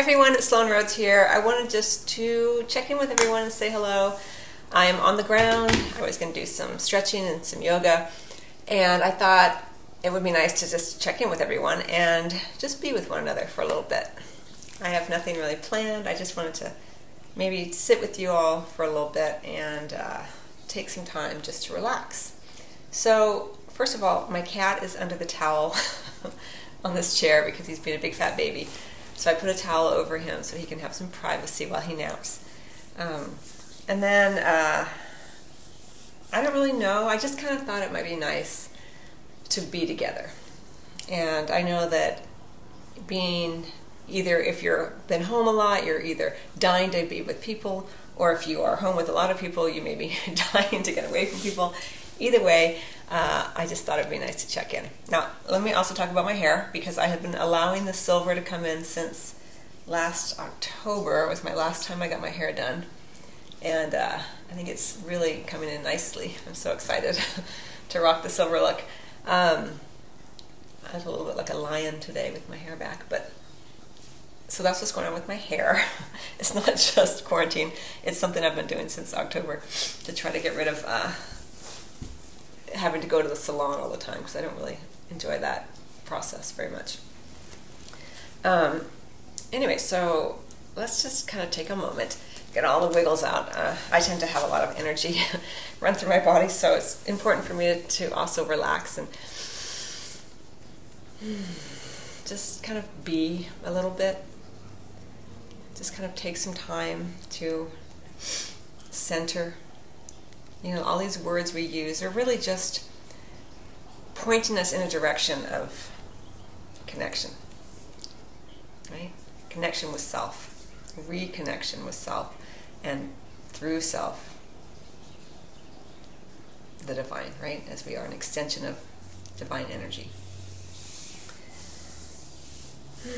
everyone, it's Sloan Rhodes here. I wanted just to check in with everyone and say hello. I'm on the ground. I was going to do some stretching and some yoga, and I thought it would be nice to just check in with everyone and just be with one another for a little bit. I have nothing really planned. I just wanted to maybe sit with you all for a little bit and uh, take some time just to relax. So, first of all, my cat is under the towel on this chair because he's been a big fat baby. So I put a towel over him so he can have some privacy while he naps. Um, and then uh, I don't really know. I just kind of thought it might be nice to be together. And I know that being either if you've been home a lot, you're either dying to be with people, or if you are home with a lot of people, you may be dying to get away from people. Either way, uh, I just thought it would be nice to check in. Now, let me also talk about my hair because I have been allowing the silver to come in since last October. It was my last time I got my hair done. And uh, I think it's really coming in nicely. I'm so excited to rock the silver look. Um, I was a little bit like a lion today with my hair back, but so that's what's going on with my hair. it's not just quarantine, it's something I've been doing since October to try to get rid of uh, having to go to the salon all the time because I don't really enjoy that process very much. Um, anyway, so let's just kind of take a moment, get all the wiggles out. Uh, I tend to have a lot of energy run through my body, so it's important for me to, to also relax and just kind of be a little bit. Just kind of take some time to center you know, all these words we use are really just pointing us in a direction of connection, right? Connection with self, reconnection with self, and through self, the divine, right? As we are an extension of divine energy.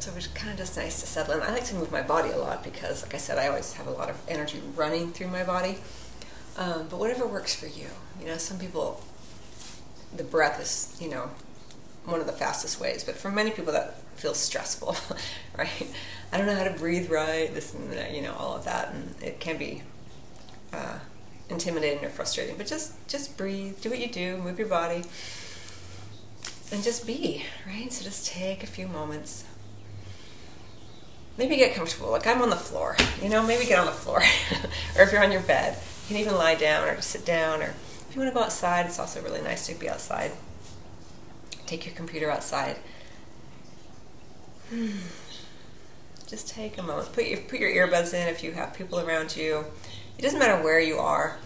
So it's kind of just nice to settle in. I like to move my body a lot because, like I said, I always have a lot of energy running through my body. Um, but whatever works for you. You know, some people, the breath is, you know, one of the fastest ways, but for many people that feels stressful, right? I don't know how to breathe right, this and that, you know, all of that, and it can be uh, intimidating or frustrating. But just just breathe, do what you do, move your body, and just be, right? So just take a few moments. Maybe get comfortable. Like I'm on the floor, you know, maybe get on the floor, or if you're on your bed you can even lie down or just sit down, or if you want to go outside, it's also really nice to be outside. Take your computer outside. Just take a moment. Put your put your earbuds in if you have people around you. It doesn't matter where you are.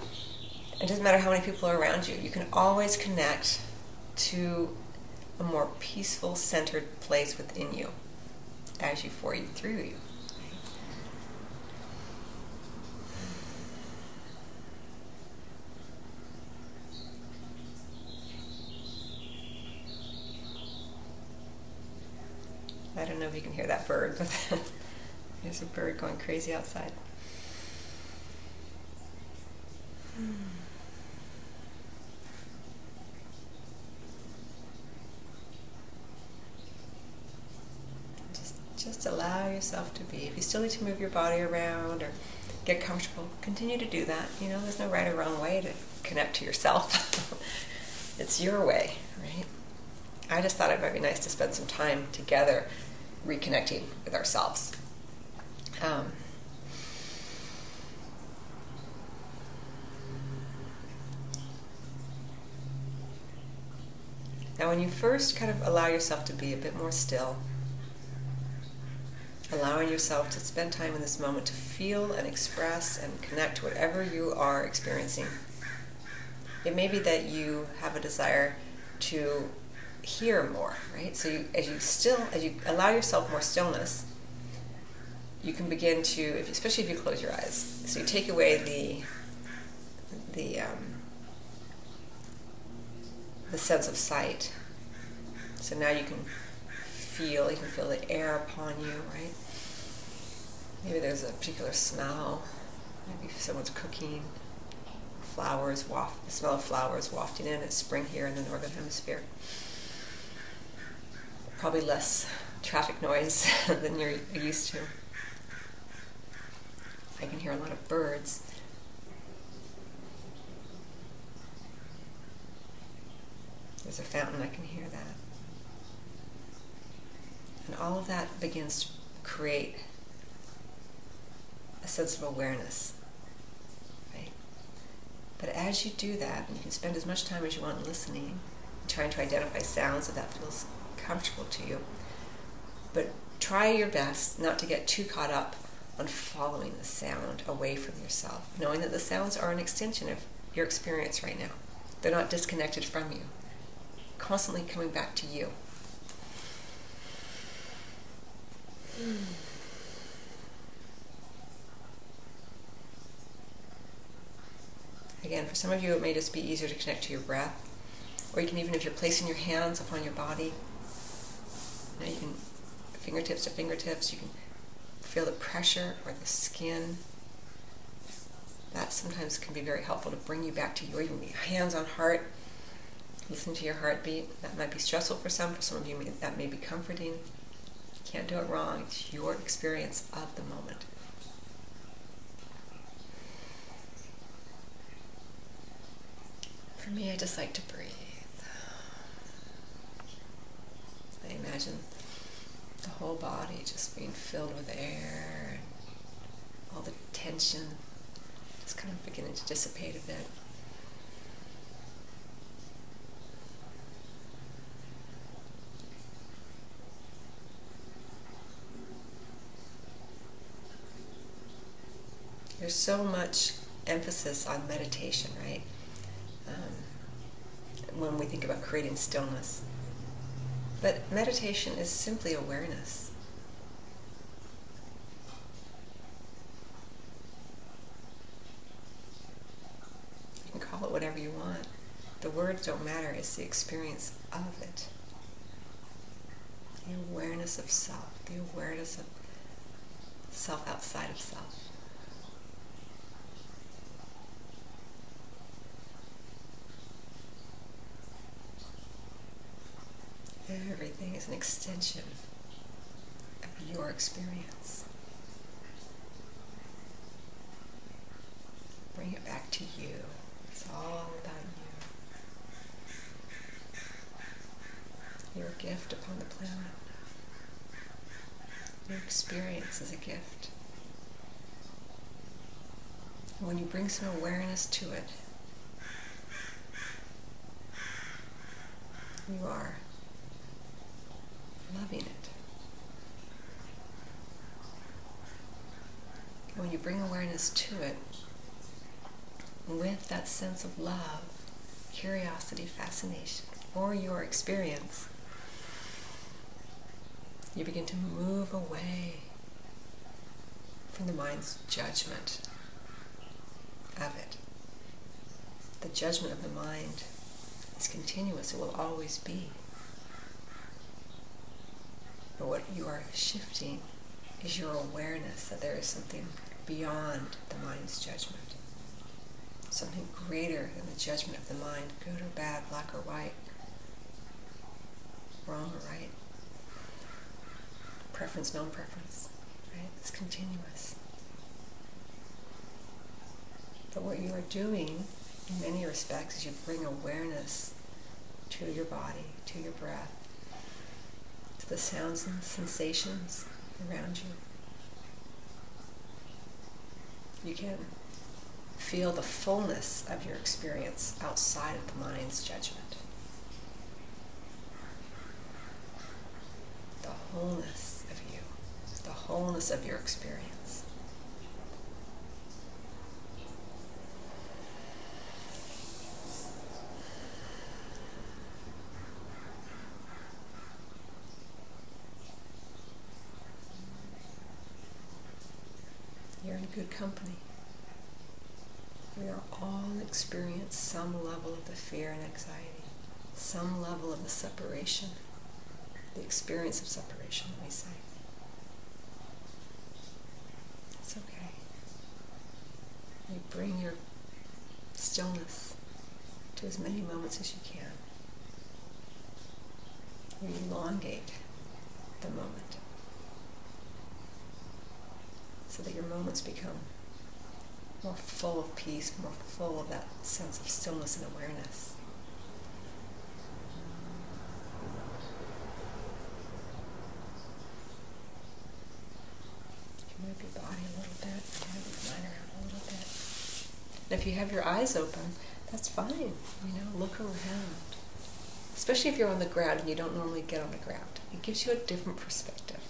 It doesn't matter how many people are around you. You can always connect to a more peaceful, centered place within you as you for you through you. If you can hear that bird, but there's a bird going crazy outside. Just, just allow yourself to be. If you still need to move your body around or get comfortable, continue to do that. You know, there's no right or wrong way to connect to yourself. it's your way, right? I just thought it might be nice to spend some time together reconnecting with ourselves. Um, now, when you first kind of allow yourself to be a bit more still, allowing yourself to spend time in this moment to feel and express and connect to whatever you are experiencing. It may be that you have a desire to hear more, right? So you, as you still, as you allow yourself more stillness, you can begin to, especially if you close your eyes. So you take away the the um, the sense of sight. So now you can feel, you can feel the air upon you, right? Maybe there's a particular smell. Maybe someone's cooking. Flowers waft, the smell of flowers wafting in. It's spring here in the northern hemisphere probably less traffic noise than you're used to. I can hear a lot of birds. There's a fountain, I can hear that. And all of that begins to create a sense of awareness. Right? But as you do that, and you can spend as much time as you want listening, trying to identify sounds that that feels comfortable to you. But try your best not to get too caught up on following the sound away from yourself, knowing that the sounds are an extension of your experience right now. They're not disconnected from you. Constantly coming back to you. Again, for some of you, it may just be easier to connect to your breath. Or you can even, if you're placing your hands upon your body, now you can, fingertips to fingertips, you can feel the pressure or the skin. That sometimes can be very helpful to bring you back to your even hands on heart. Listen to your heartbeat. That might be stressful for some. For some of you, that may be comforting. You can't do it wrong. It's your experience of the moment. For me, I just like to breathe. I imagine the whole body just being filled with air, all the tension just kind of beginning to dissipate a bit. There's so much emphasis on meditation, right? Um, when we think about creating stillness. But meditation is simply awareness. You can call it whatever you want. The words don't matter, it's the experience of it. The awareness of self, the awareness of self outside of self. Everything is an extension of your experience. Bring it back to you. It's all about you. You're a gift upon the planet. Your experience is a gift. When you bring some awareness to it, you are loving it. When you bring awareness to it, with that sense of love, curiosity, fascination, or your experience, you begin to move away from the mind's judgment of it. The judgment of the mind is continuous, it will always be. But what you are shifting is your awareness that there is something beyond the mind's judgment. Something greater than the judgment of the mind, good or bad, black or white, wrong or right, preference, non preference. Right? It's continuous. But what you are doing in many respects is you bring awareness to your body, to your breath, to the sounds and sensations around you. You can feel the fullness of your experience outside of the mind's judgment. The wholeness of you, the wholeness of your experience. You're in good company. We are all experience some level of the fear and anxiety, some level of the separation, the experience of separation, let me say. It's okay. You bring your stillness to as many moments as you can. You elongate the moment. So that your moments become more full of peace, more full of that sense of stillness and awareness. Move your body a little bit, move your mind around a little bit. And if you have your eyes open, that's fine. You know, look around. Especially if you're on the ground and you don't normally get on the ground. It gives you a different perspective.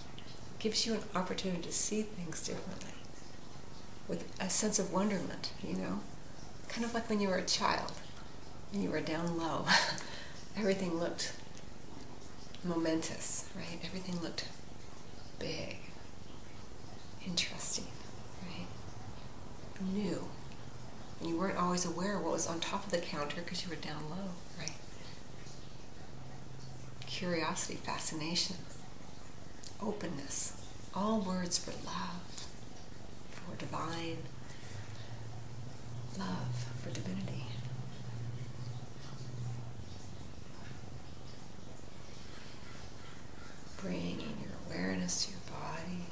Gives you an opportunity to see things differently. With a sense of wonderment, you know? Kind of like when you were a child and you were down low. Everything looked momentous, right? Everything looked big, interesting, right? New. And you weren't always aware of what was on top of the counter because you were down low, right? Curiosity, fascination, openness, all words for love, for divine, love, for divinity. Bringing your awareness to your body.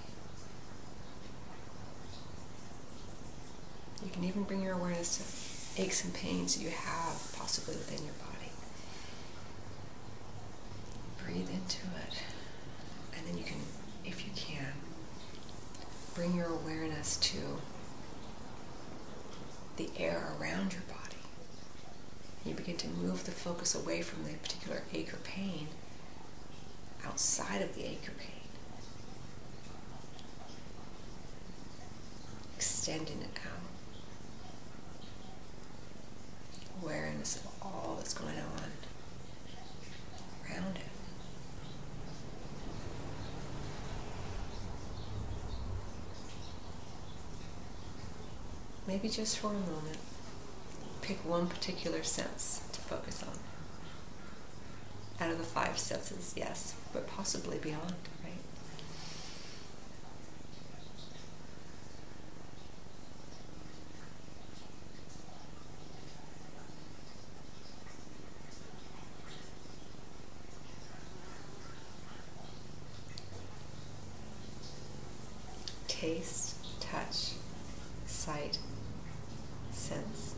You can even bring your awareness to aches and pains you have possibly within your body. Breathe into it. And then you can, if you can, bring your awareness to the air around your body. You begin to move the focus away from the particular ache or pain outside of the ache or pain. Extending it out. Awareness of all that's going on around it. Maybe just for a moment, pick one particular sense to focus on. Out of the five senses, yes, but possibly beyond, right? Taste, touch, sight, sense,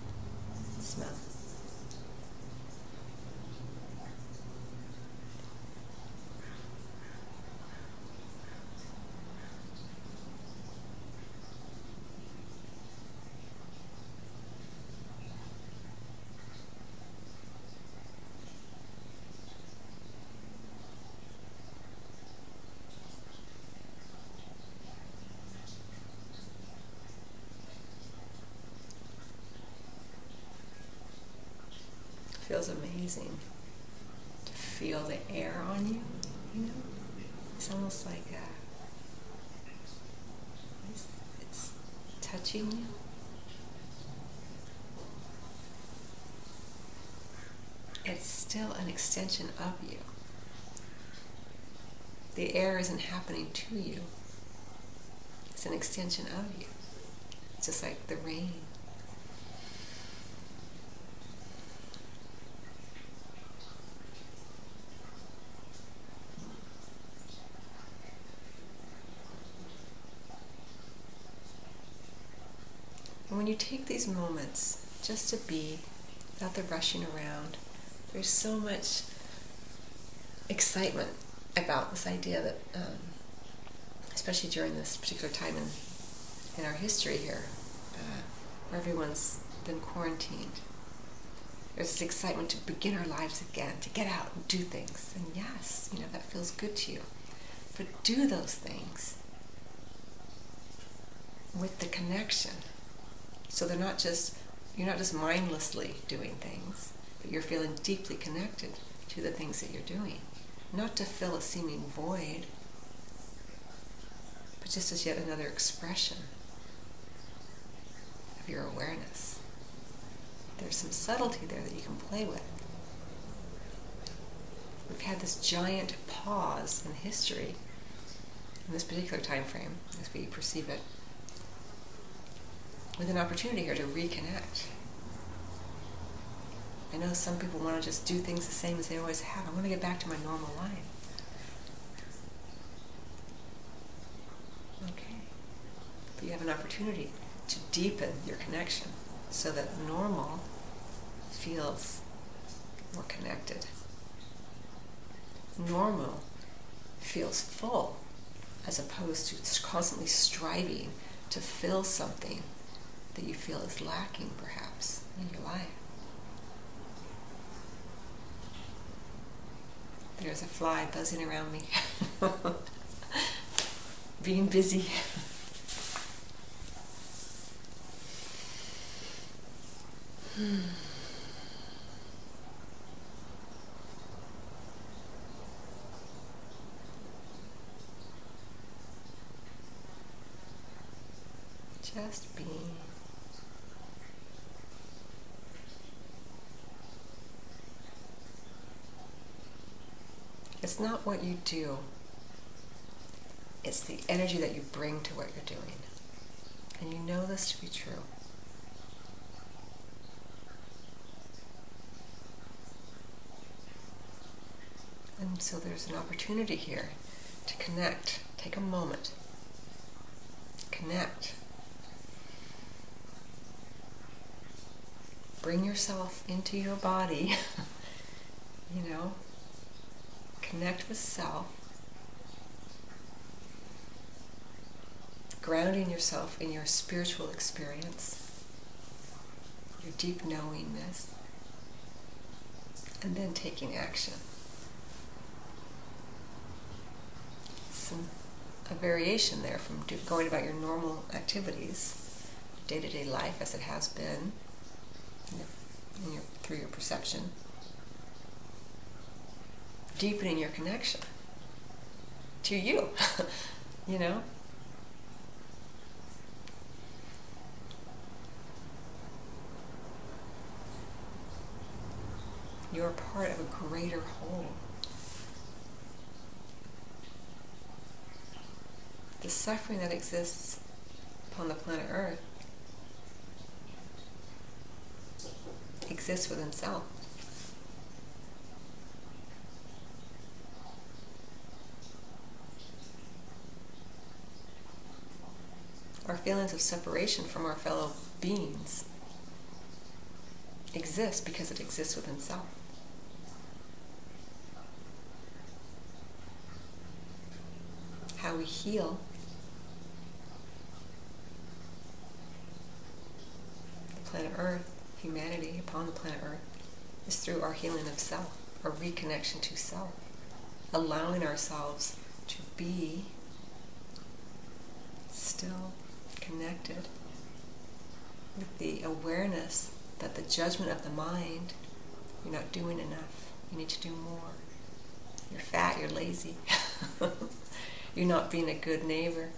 smell. Feels amazing to feel the air on you, you know? It's almost like a, it's, it's touching you. It's still an extension of you. The air isn't happening to you. It's an extension of you. It's just like the rain. When you take these moments just to be, without the rushing around, there's so much excitement about this idea that, um, especially during this particular time in, in our history here, uh, where everyone's been quarantined. There's this excitement to begin our lives again, to get out and do things. And yes, you know, that feels good to you. But do those things with the connection so they're not just, you're not just mindlessly doing things, but you're feeling deeply connected to the things that you're doing. Not to fill a seeming void, but just as yet another expression of your awareness. There's some subtlety there that you can play with. We've had this giant pause in history in this particular time frame as we perceive it with an opportunity here to reconnect. I know some people want to just do things the same as they always have. I want to get back to my normal life. Okay. But you have an opportunity to deepen your connection so that normal feels more connected. Normal feels full as opposed to constantly striving to fill something that you feel is lacking perhaps in your life. There's a fly buzzing around me. Being busy. hmm. Just being. It's not what you do, it's the energy that you bring to what you're doing. And you know this to be true. And so there's an opportunity here to connect. Take a moment. Connect. Bring yourself into your body, you know, connect with self, grounding yourself in your spiritual experience, your deep knowingness, and then taking action. Some a variation there from do, going about your normal activities, day to day life as it has been, your, through your perception deepening your connection to you, you know? You're part of a greater whole. The suffering that exists upon the planet Earth exists within self. Our feelings of separation from our fellow beings exist because it exists within self. How we heal the planet Earth, humanity upon the planet Earth, is through our healing of self, our reconnection to self, allowing ourselves to be still connected with the awareness that the judgment of the mind, you're not doing enough. You need to do more. You're fat, you're lazy. you're not being a good neighbor.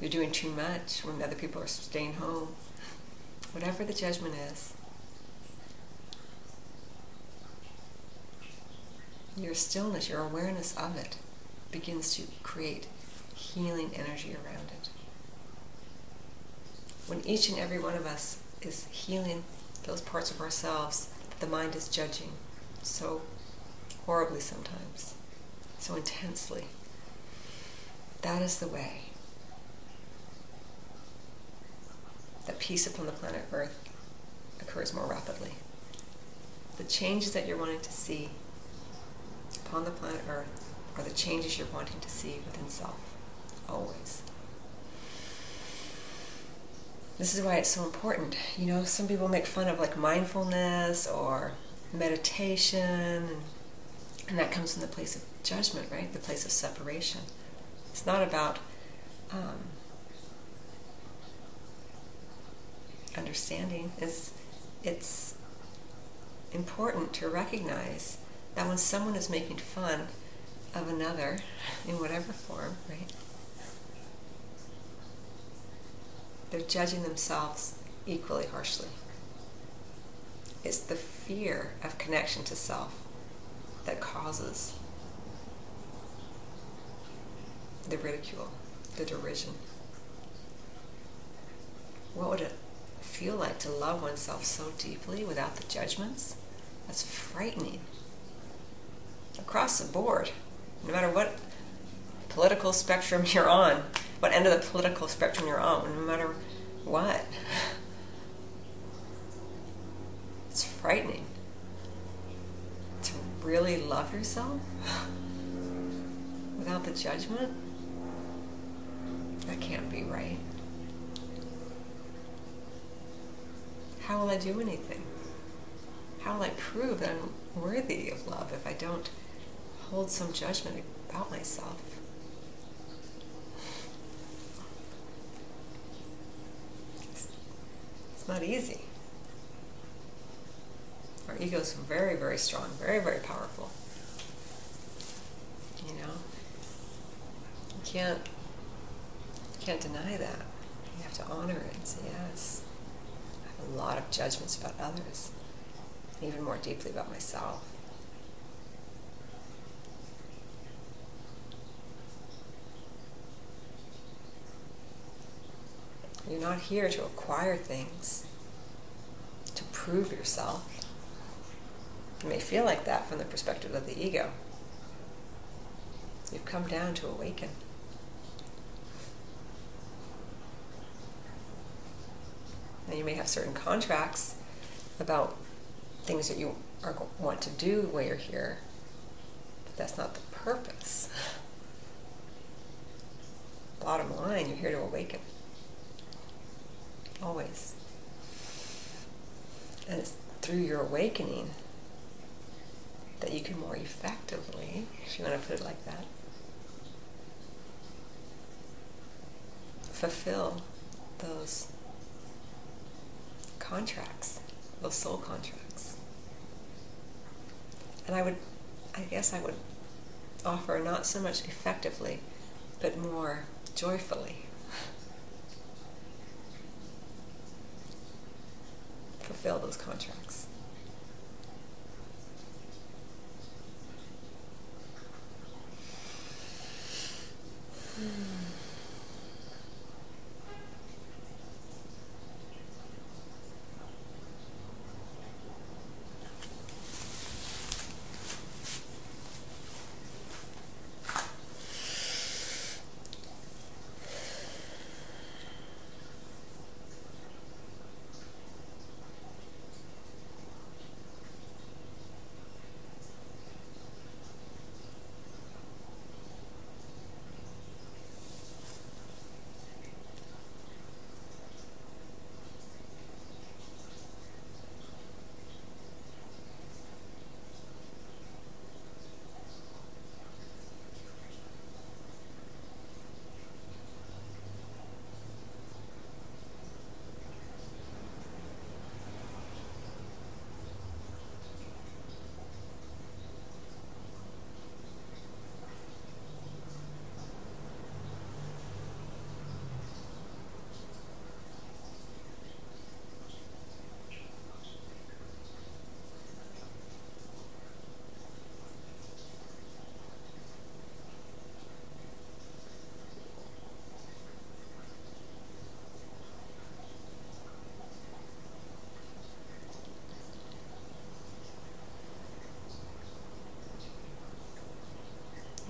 You're doing too much when other people are staying home. Whatever the judgment is, your stillness, your awareness of it begins to create healing energy around it when each and every one of us is healing those parts of ourselves that the mind is judging so horribly sometimes, so intensely. That is the way that peace upon the planet Earth occurs more rapidly. The changes that you're wanting to see upon the planet Earth are the changes you're wanting to see within self, always. This is why it's so important. You know, some people make fun of like mindfulness or meditation, and, that comes from the place of judgment, right? The place of separation. It's not about um, understanding. It's it's important to recognize that when someone is making fun of another in whatever form, right? They're judging themselves equally harshly. It's the fear of connection to self that causes the ridicule, the derision. What would it feel like to love oneself so deeply without the judgments? That's frightening. Across the board, no matter what political spectrum you're on, what end of the political spectrum you're on, no matter what. It's frightening to really love yourself without the judgment. That can't be right. How will I do anything? How will I prove that I'm worthy of love if I don't hold some judgment about myself? Not easy. Our ego is very, very strong, very, very powerful. You know, you can't you can't deny that. You have to honor it and say yes. I have a lot of judgments about others, even more deeply about myself. You're not here to acquire things, to prove yourself. It may feel like that from the perspective of the ego. You've come down to awaken. Now you may have certain contracts about things that you are want to do while you're here, but that's not the purpose. Bottom line, you're here to awaken. Always. And it's through your awakening that you can more effectively, if you want to put it like that, fulfill those contracts, those soul contracts. And I would, I guess I would offer not so much effectively, but more joyfully. Fulfill those contracts.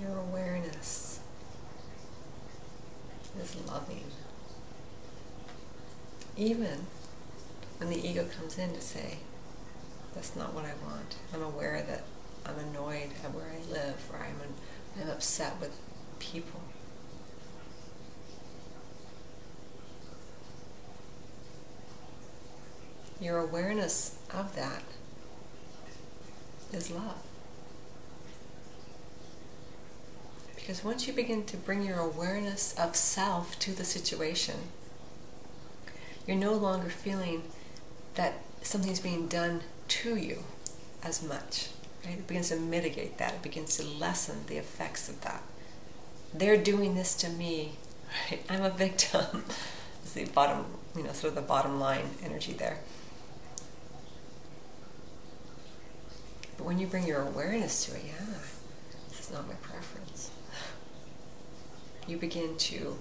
Your awareness is loving. Even when the ego comes in to say, that's not what I want. I'm aware that I'm annoyed at where I live or I'm, an, I'm upset with people. Your awareness of that is love. Because once you begin to bring your awareness of self to the situation, you're no longer feeling that something's being done to you as much. Right? It begins to mitigate that. It begins to lessen the effects of that. They're doing this to me. Right? I'm a victim. It's the bottom, you know, sort of the bottom line energy there. But when you bring your awareness to it, yeah, this is not my preference you begin to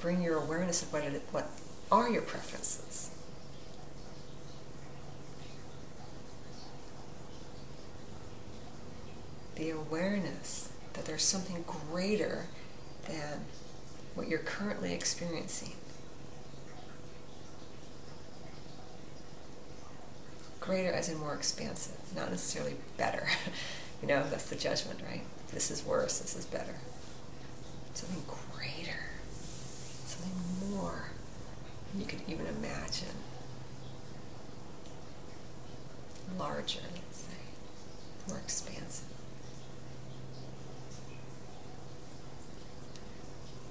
bring your awareness of what, it, what are your preferences. The awareness that there's something greater than what you're currently experiencing. Greater as in more expansive, not necessarily better. you know, that's the judgment, right? This is worse, this is better. Something greater, something more you could even imagine. Larger, let's say, more expansive.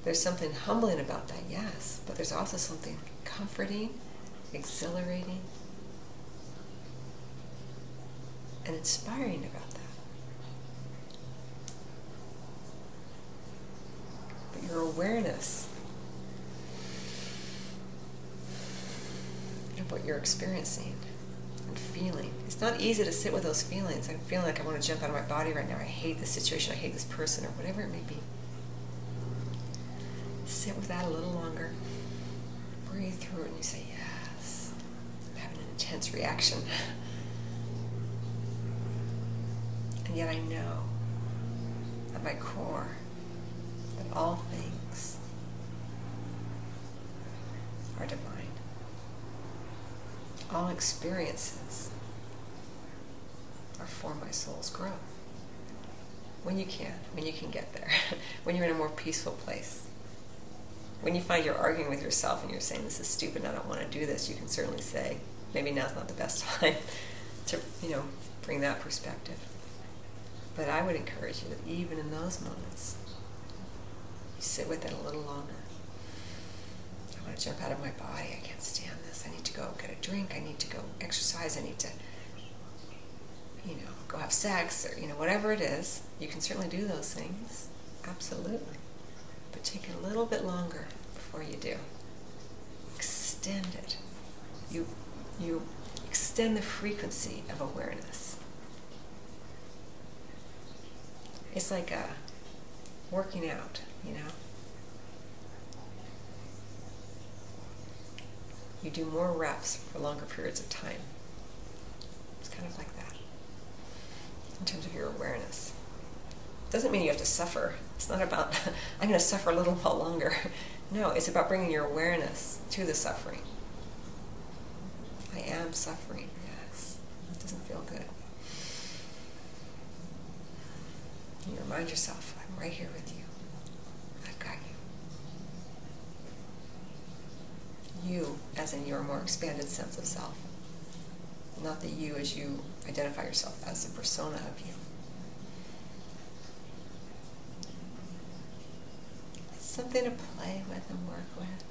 There's something humbling about that, yes, but there's also something comforting, exhilarating, and inspiring about that. But your awareness of what you're experiencing and feeling. It's not easy to sit with those feelings. I'm feeling like I want to jump out of my body right now. I hate this situation. I hate this person, or whatever it may be sit with that a little longer. Breathe through it and you say, Yes. I'm having an intense reaction. and yet I know at my core that all things are divine. All experiences are for my soul's growth. When you can, when you can get there, when you're in a more peaceful place when you find you're arguing with yourself and you're saying this is stupid I don't want to do this, you can certainly say maybe now's not the best time to you know bring that perspective. But I would encourage you that even in those moments, you sit with it a little longer. I want to jump out of my body. I can't stand this. I need to go get a drink. I need to go exercise. I need to, you know, go have sex or, you know, whatever it is. You can certainly do those things. Absolutely but take a little bit longer before you do. Extend it. You, you extend the frequency of awareness. It's like a working out, you know. You do more reps for longer periods of time. It's kind of like that in terms of your awareness. Doesn't mean you have to suffer. It's not about, I'm going to suffer a little while longer. No, it's about bringing your awareness to the suffering. I am suffering, yes. It doesn't feel good. You remind yourself, I'm right here with you. I've got you. As in your more expanded sense of self. Not the you as you identify yourself as the persona of you. It's something to play with and work with,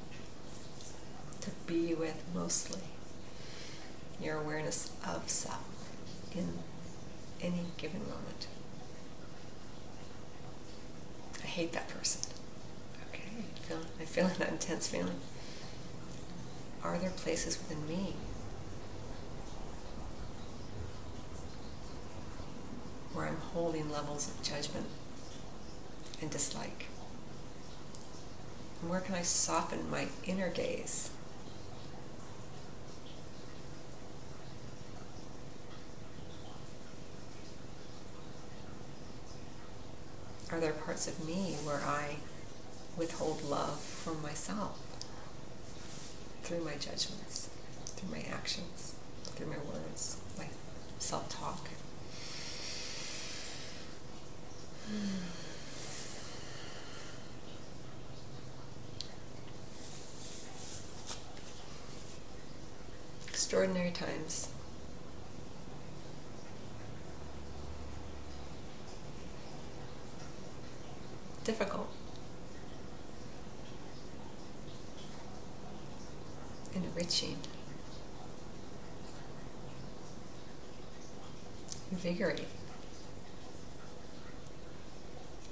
to be with mostly. Your awareness of self in any given moment. I hate that person. Okay, I feel, I feel that intense feeling. Are there places within me where I'm holding levels of judgment and dislike? And where can I soften my inner gaze? Are there parts of me where I withhold love from myself through my judgments, through my actions, through my words, my self talk? extraordinary times. Difficult. Enriching. Invigorating.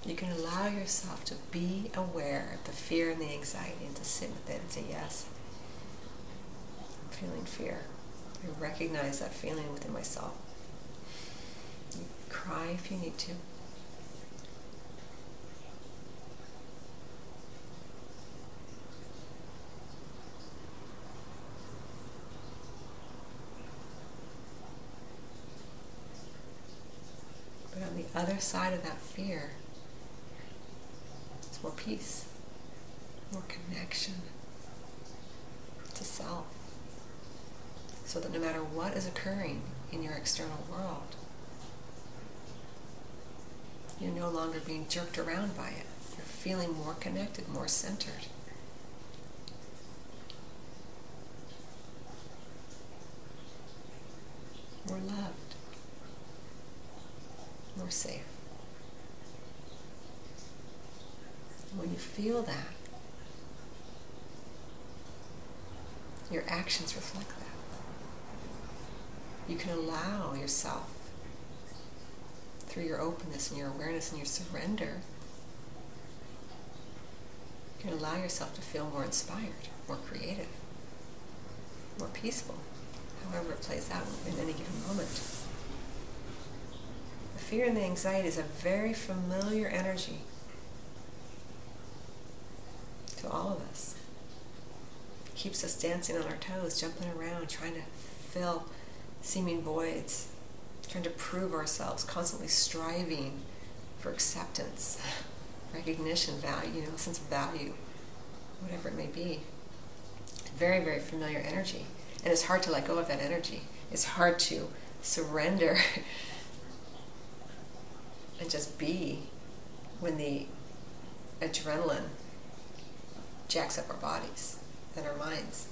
You can allow yourself to be aware of the fear and the anxiety and to sit with it and say, yes, I'm feeling fear. I recognize that feeling within myself. You cry if you need to. But on the other side of that fear is more peace, more connection to self. So that no matter what is occurring in your external world, you're no longer being jerked around by it. You're feeling more connected, more centered. More loved. Safe. When you feel that, your actions reflect that. You can allow yourself, through your openness and your awareness and your surrender, you can allow yourself to feel more inspired, more creative, more peaceful, however it plays out in any given moment. Fear and the anxiety is a very familiar energy to all of us. It keeps us dancing on our toes, jumping around, trying to fill seeming voids, trying to prove ourselves, constantly striving for acceptance, recognition, value, you know, sense of value, whatever it may be. Very, very familiar energy. And it's hard to let go of that energy. It's hard to surrender and just be when the adrenaline jacks up our bodies and our minds.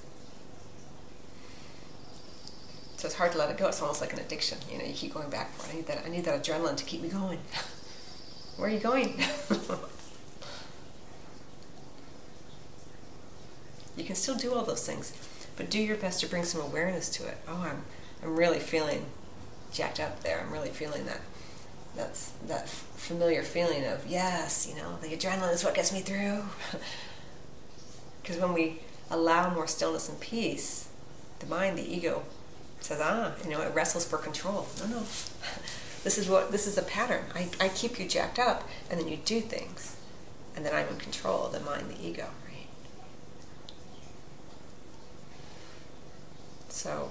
So it's hard to let it go. It's almost like an addiction. You know, you keep going back for it. I need that. I need that adrenaline to keep me going. Where are you going? you can still do all those things, but do your best to bring some awareness to it. Oh, I'm, I'm really feeling jacked up there. I'm really feeling that. That's that familiar feeling of yes, you know, the adrenaline is what gets me through. Because when we allow more stillness and peace, the mind, the ego says, ah, you know, it wrestles for control. No, no. this is what this is a pattern. I, I keep you jacked up and then you do things. And then I'm in control the mind, the ego, right? So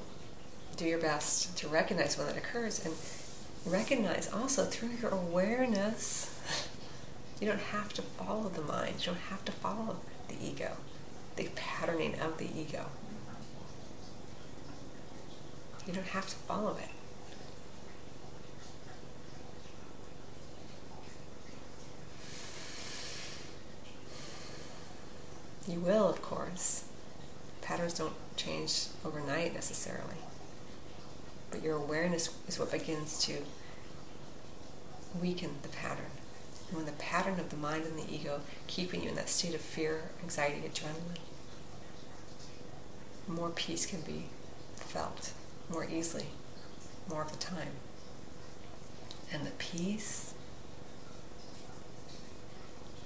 do your best to recognize when that occurs and recognize also through your awareness you don't have to follow the mind, you don't have to follow the ego, the patterning of the ego. You don't have to follow it. You will, of course. Patterns don't change overnight necessarily. But your awareness is what begins to weaken the pattern. And when the pattern of the mind and the ego keeping you in that state of fear, anxiety, adrenaline, more peace can be felt more easily, more of the time. And the peace,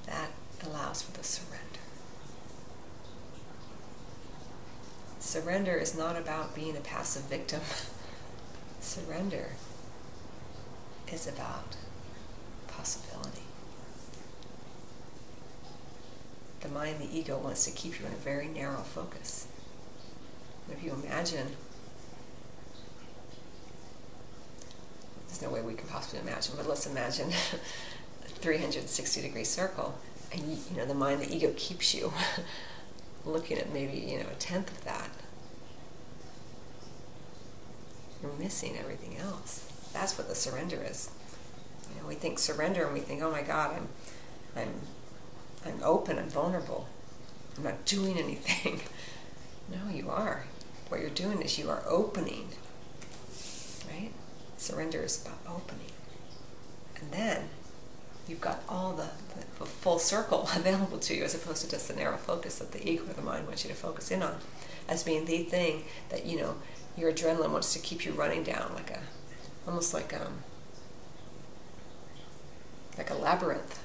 that allows for the surrender. Surrender is not about being a passive victim. Surrender is about possibility. The mind, the ego, wants to keep you in a very narrow focus. If you imagine there's no way we can possibly imagine, but let's imagine a 360 degree circle, and you, you know the mind, the ego keeps you looking at maybe you know a tenth of that. You're missing everything else. That's what the surrender is. You know, we think surrender and we think, oh my God, I'm, I'm, I'm open, I'm vulnerable, I'm not doing anything. no, you are. What you're doing is you are opening, right? Surrender is about opening. And then you've got all the, the, full circle available to you as opposed to just the narrow focus that the ego or the mind wants you to focus in on as being the thing that, you know, your adrenaline wants to keep you running down like a, almost like um, like a labyrinth,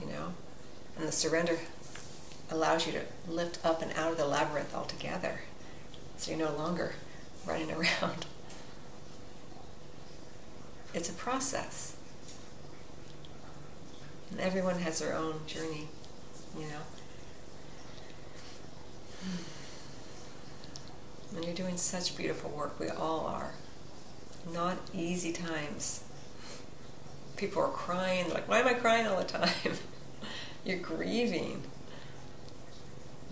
you know? And the surrender allows you to lift up and out of the labyrinth altogether. So you're no longer running around it's a process. And everyone has their own journey, you know. And you're doing such beautiful work. We all are. Not easy times. People are crying. They're like, why am I crying all the time? you're grieving.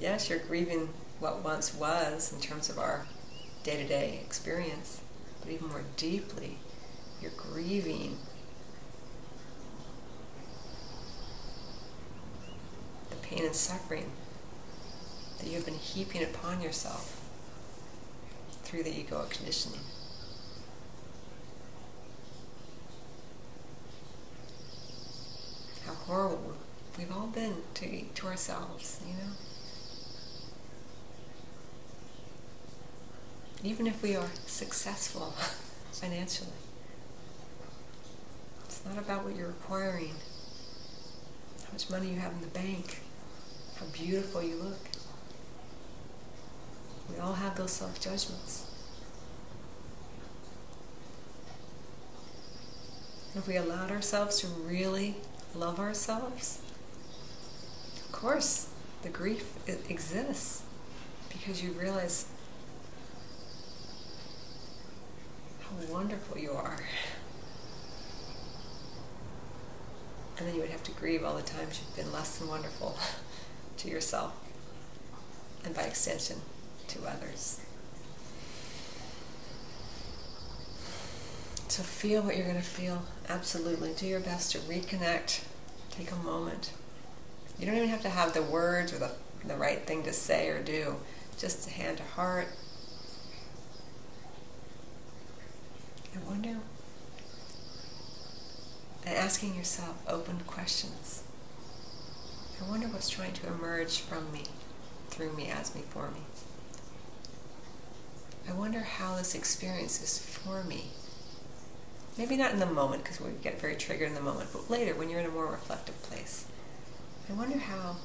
yes, you're grieving what once was in terms of our day to day experience, but even more deeply, you're grieving the pain and suffering that you've been heaping upon yourself through the egoic conditioning. How horrible we've all been to, to ourselves, you know? Even if we are successful financially, it's not about what you're acquiring, how much money you have in the bank, how beautiful you look. We all have those self judgments. If we allowed ourselves to really love ourselves, of course, the grief exists because you realize how wonderful you are. And then you would have to grieve all the times you've been less than wonderful to yourself and by extension to others. So feel what you're going to feel. Absolutely. Do your best to reconnect. Take a moment. You don't even have to have the words or the, the right thing to say or do. Just hand to heart. I wonder. And asking yourself open questions. I wonder what's trying to emerge from me, through me, as me, for me. I wonder how this experience is for me. Maybe not in the moment, because we get very triggered in the moment, but later when you're in a more reflective place. I wonder how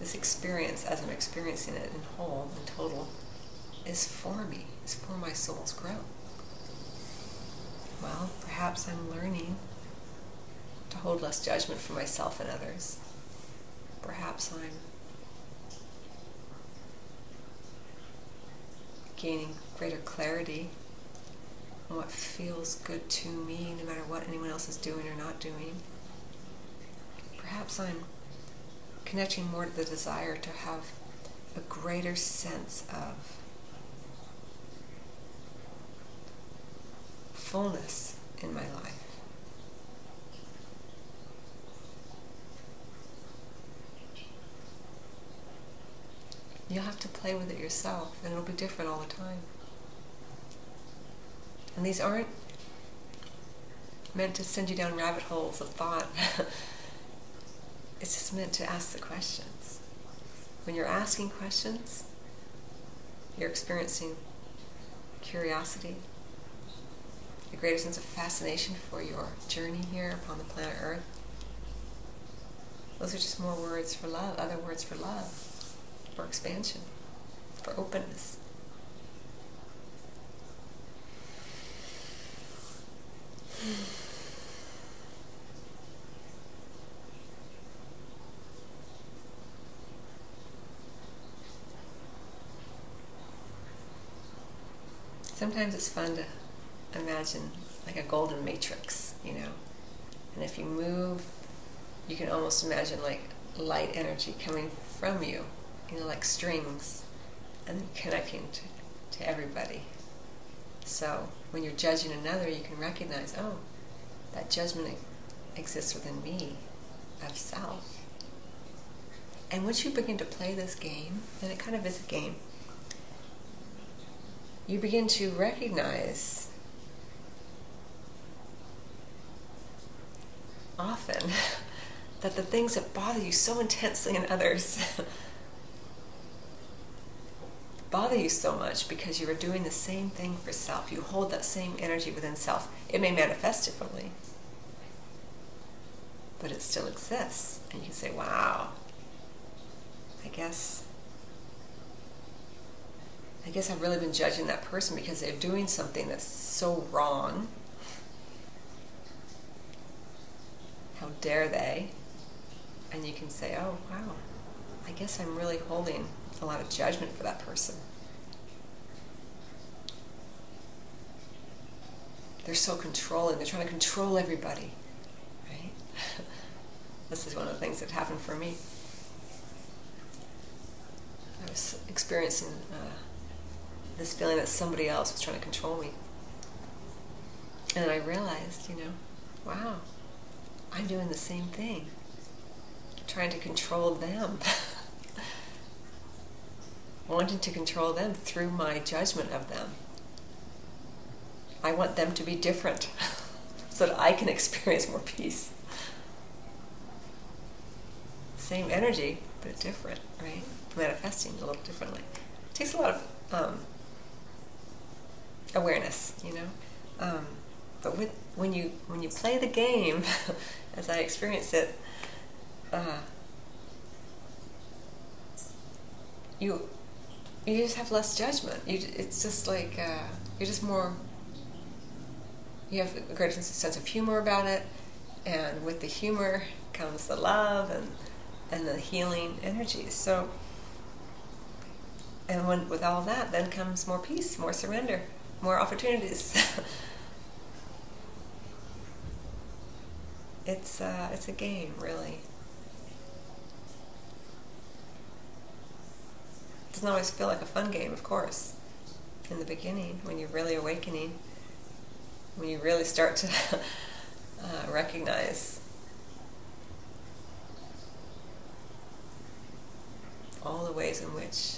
this experience, as I'm experiencing it in whole and total, is for me, is for my soul's growth. Well, perhaps I'm learning to hold less judgment for myself and others. Perhaps I'm gaining greater clarity Oh, what feels good to me, no matter what anyone else is doing or not doing. Perhaps I'm connecting more to the desire to have a greater sense of fullness in my life. You'll have to play with it yourself, and it'll be different all the time. And these aren't meant to send you down rabbit holes of thought. it's just meant to ask the questions. When you're asking questions, you're experiencing curiosity, a greater sense of fascination for your journey here upon the planet Earth. Those are just more words for love, other words for love, for expansion, for openness. Sometimes it's fun to imagine like a golden matrix, you know. And if you move, you can almost imagine like light energy coming from you, you know, like strings, and connecting to, to everybody. So when you're judging another, you can recognize, oh, that judgment exists within me of self. And once you begin to play this game, and it kind of is a game, you begin to recognize often that the things that bother you so intensely in others bother you so much because you are doing the same thing for self. You hold that same energy within self. It may manifest differently, but it still exists. And you can say, wow, I guess. I guess I've really been judging that person because they're doing something that's so wrong. How dare they? And you can say, oh, wow, I guess I'm really holding a lot of judgment for that person. They're so controlling. They're trying to control everybody, right? this is one of the things that happened for me. I was experiencing uh, this feeling that somebody else was trying to control me. And I realized, you know, wow, I'm doing the same thing, trying to control them. wanting to control them through my judgment of them. I want them to be different so that I can experience more peace. Same energy, but different, right? Manifesting a little differently. It takes a lot of um, awareness, you know. Um, but with when you when you play the game, as I experience it, uh, you you just have less judgment. You it's just like uh, you're just more. You have a great sense of humor about it, and with the humor comes the love and and the healing energies. So, and when with all that, then comes more peace, more surrender, more opportunities. it's uh, it's a game, really. It doesn't always feel like a fun game, of course. In the beginning, when you're really awakening, when you really start to uh, recognize all the ways in which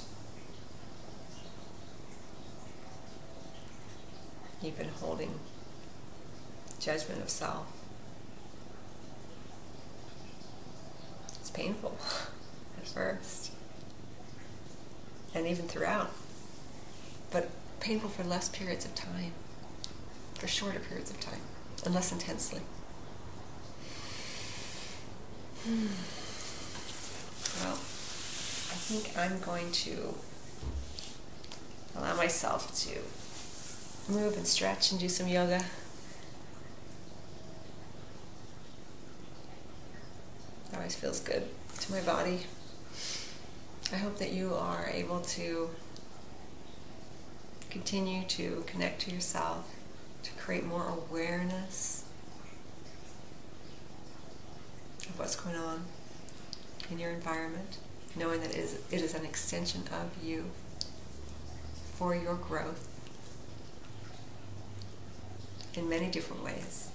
you've been holding judgment of self. It's painful at first, and even throughout, but painful for less periods of time, for shorter periods of time, and less intensely. Hmm. Well, I think I'm going to allow myself to move and stretch and do some yoga. It always feels good to my body. I hope that you are able to continue to connect to yourself, create more awareness of what's going on in your environment knowing that it is, it is an extension of you for your growth in many different ways.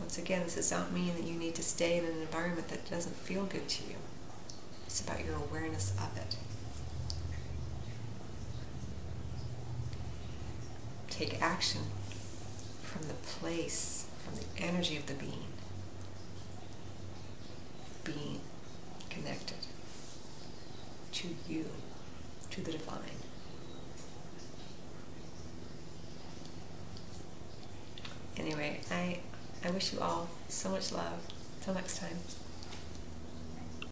Once again, this does not mean that you need to stay in an environment that doesn't feel good to you. It's about your awareness of it. Take action from the place, from the energy of the being being connected to you, to the divine. Anyway, I, I wish you all so much love. Till next time.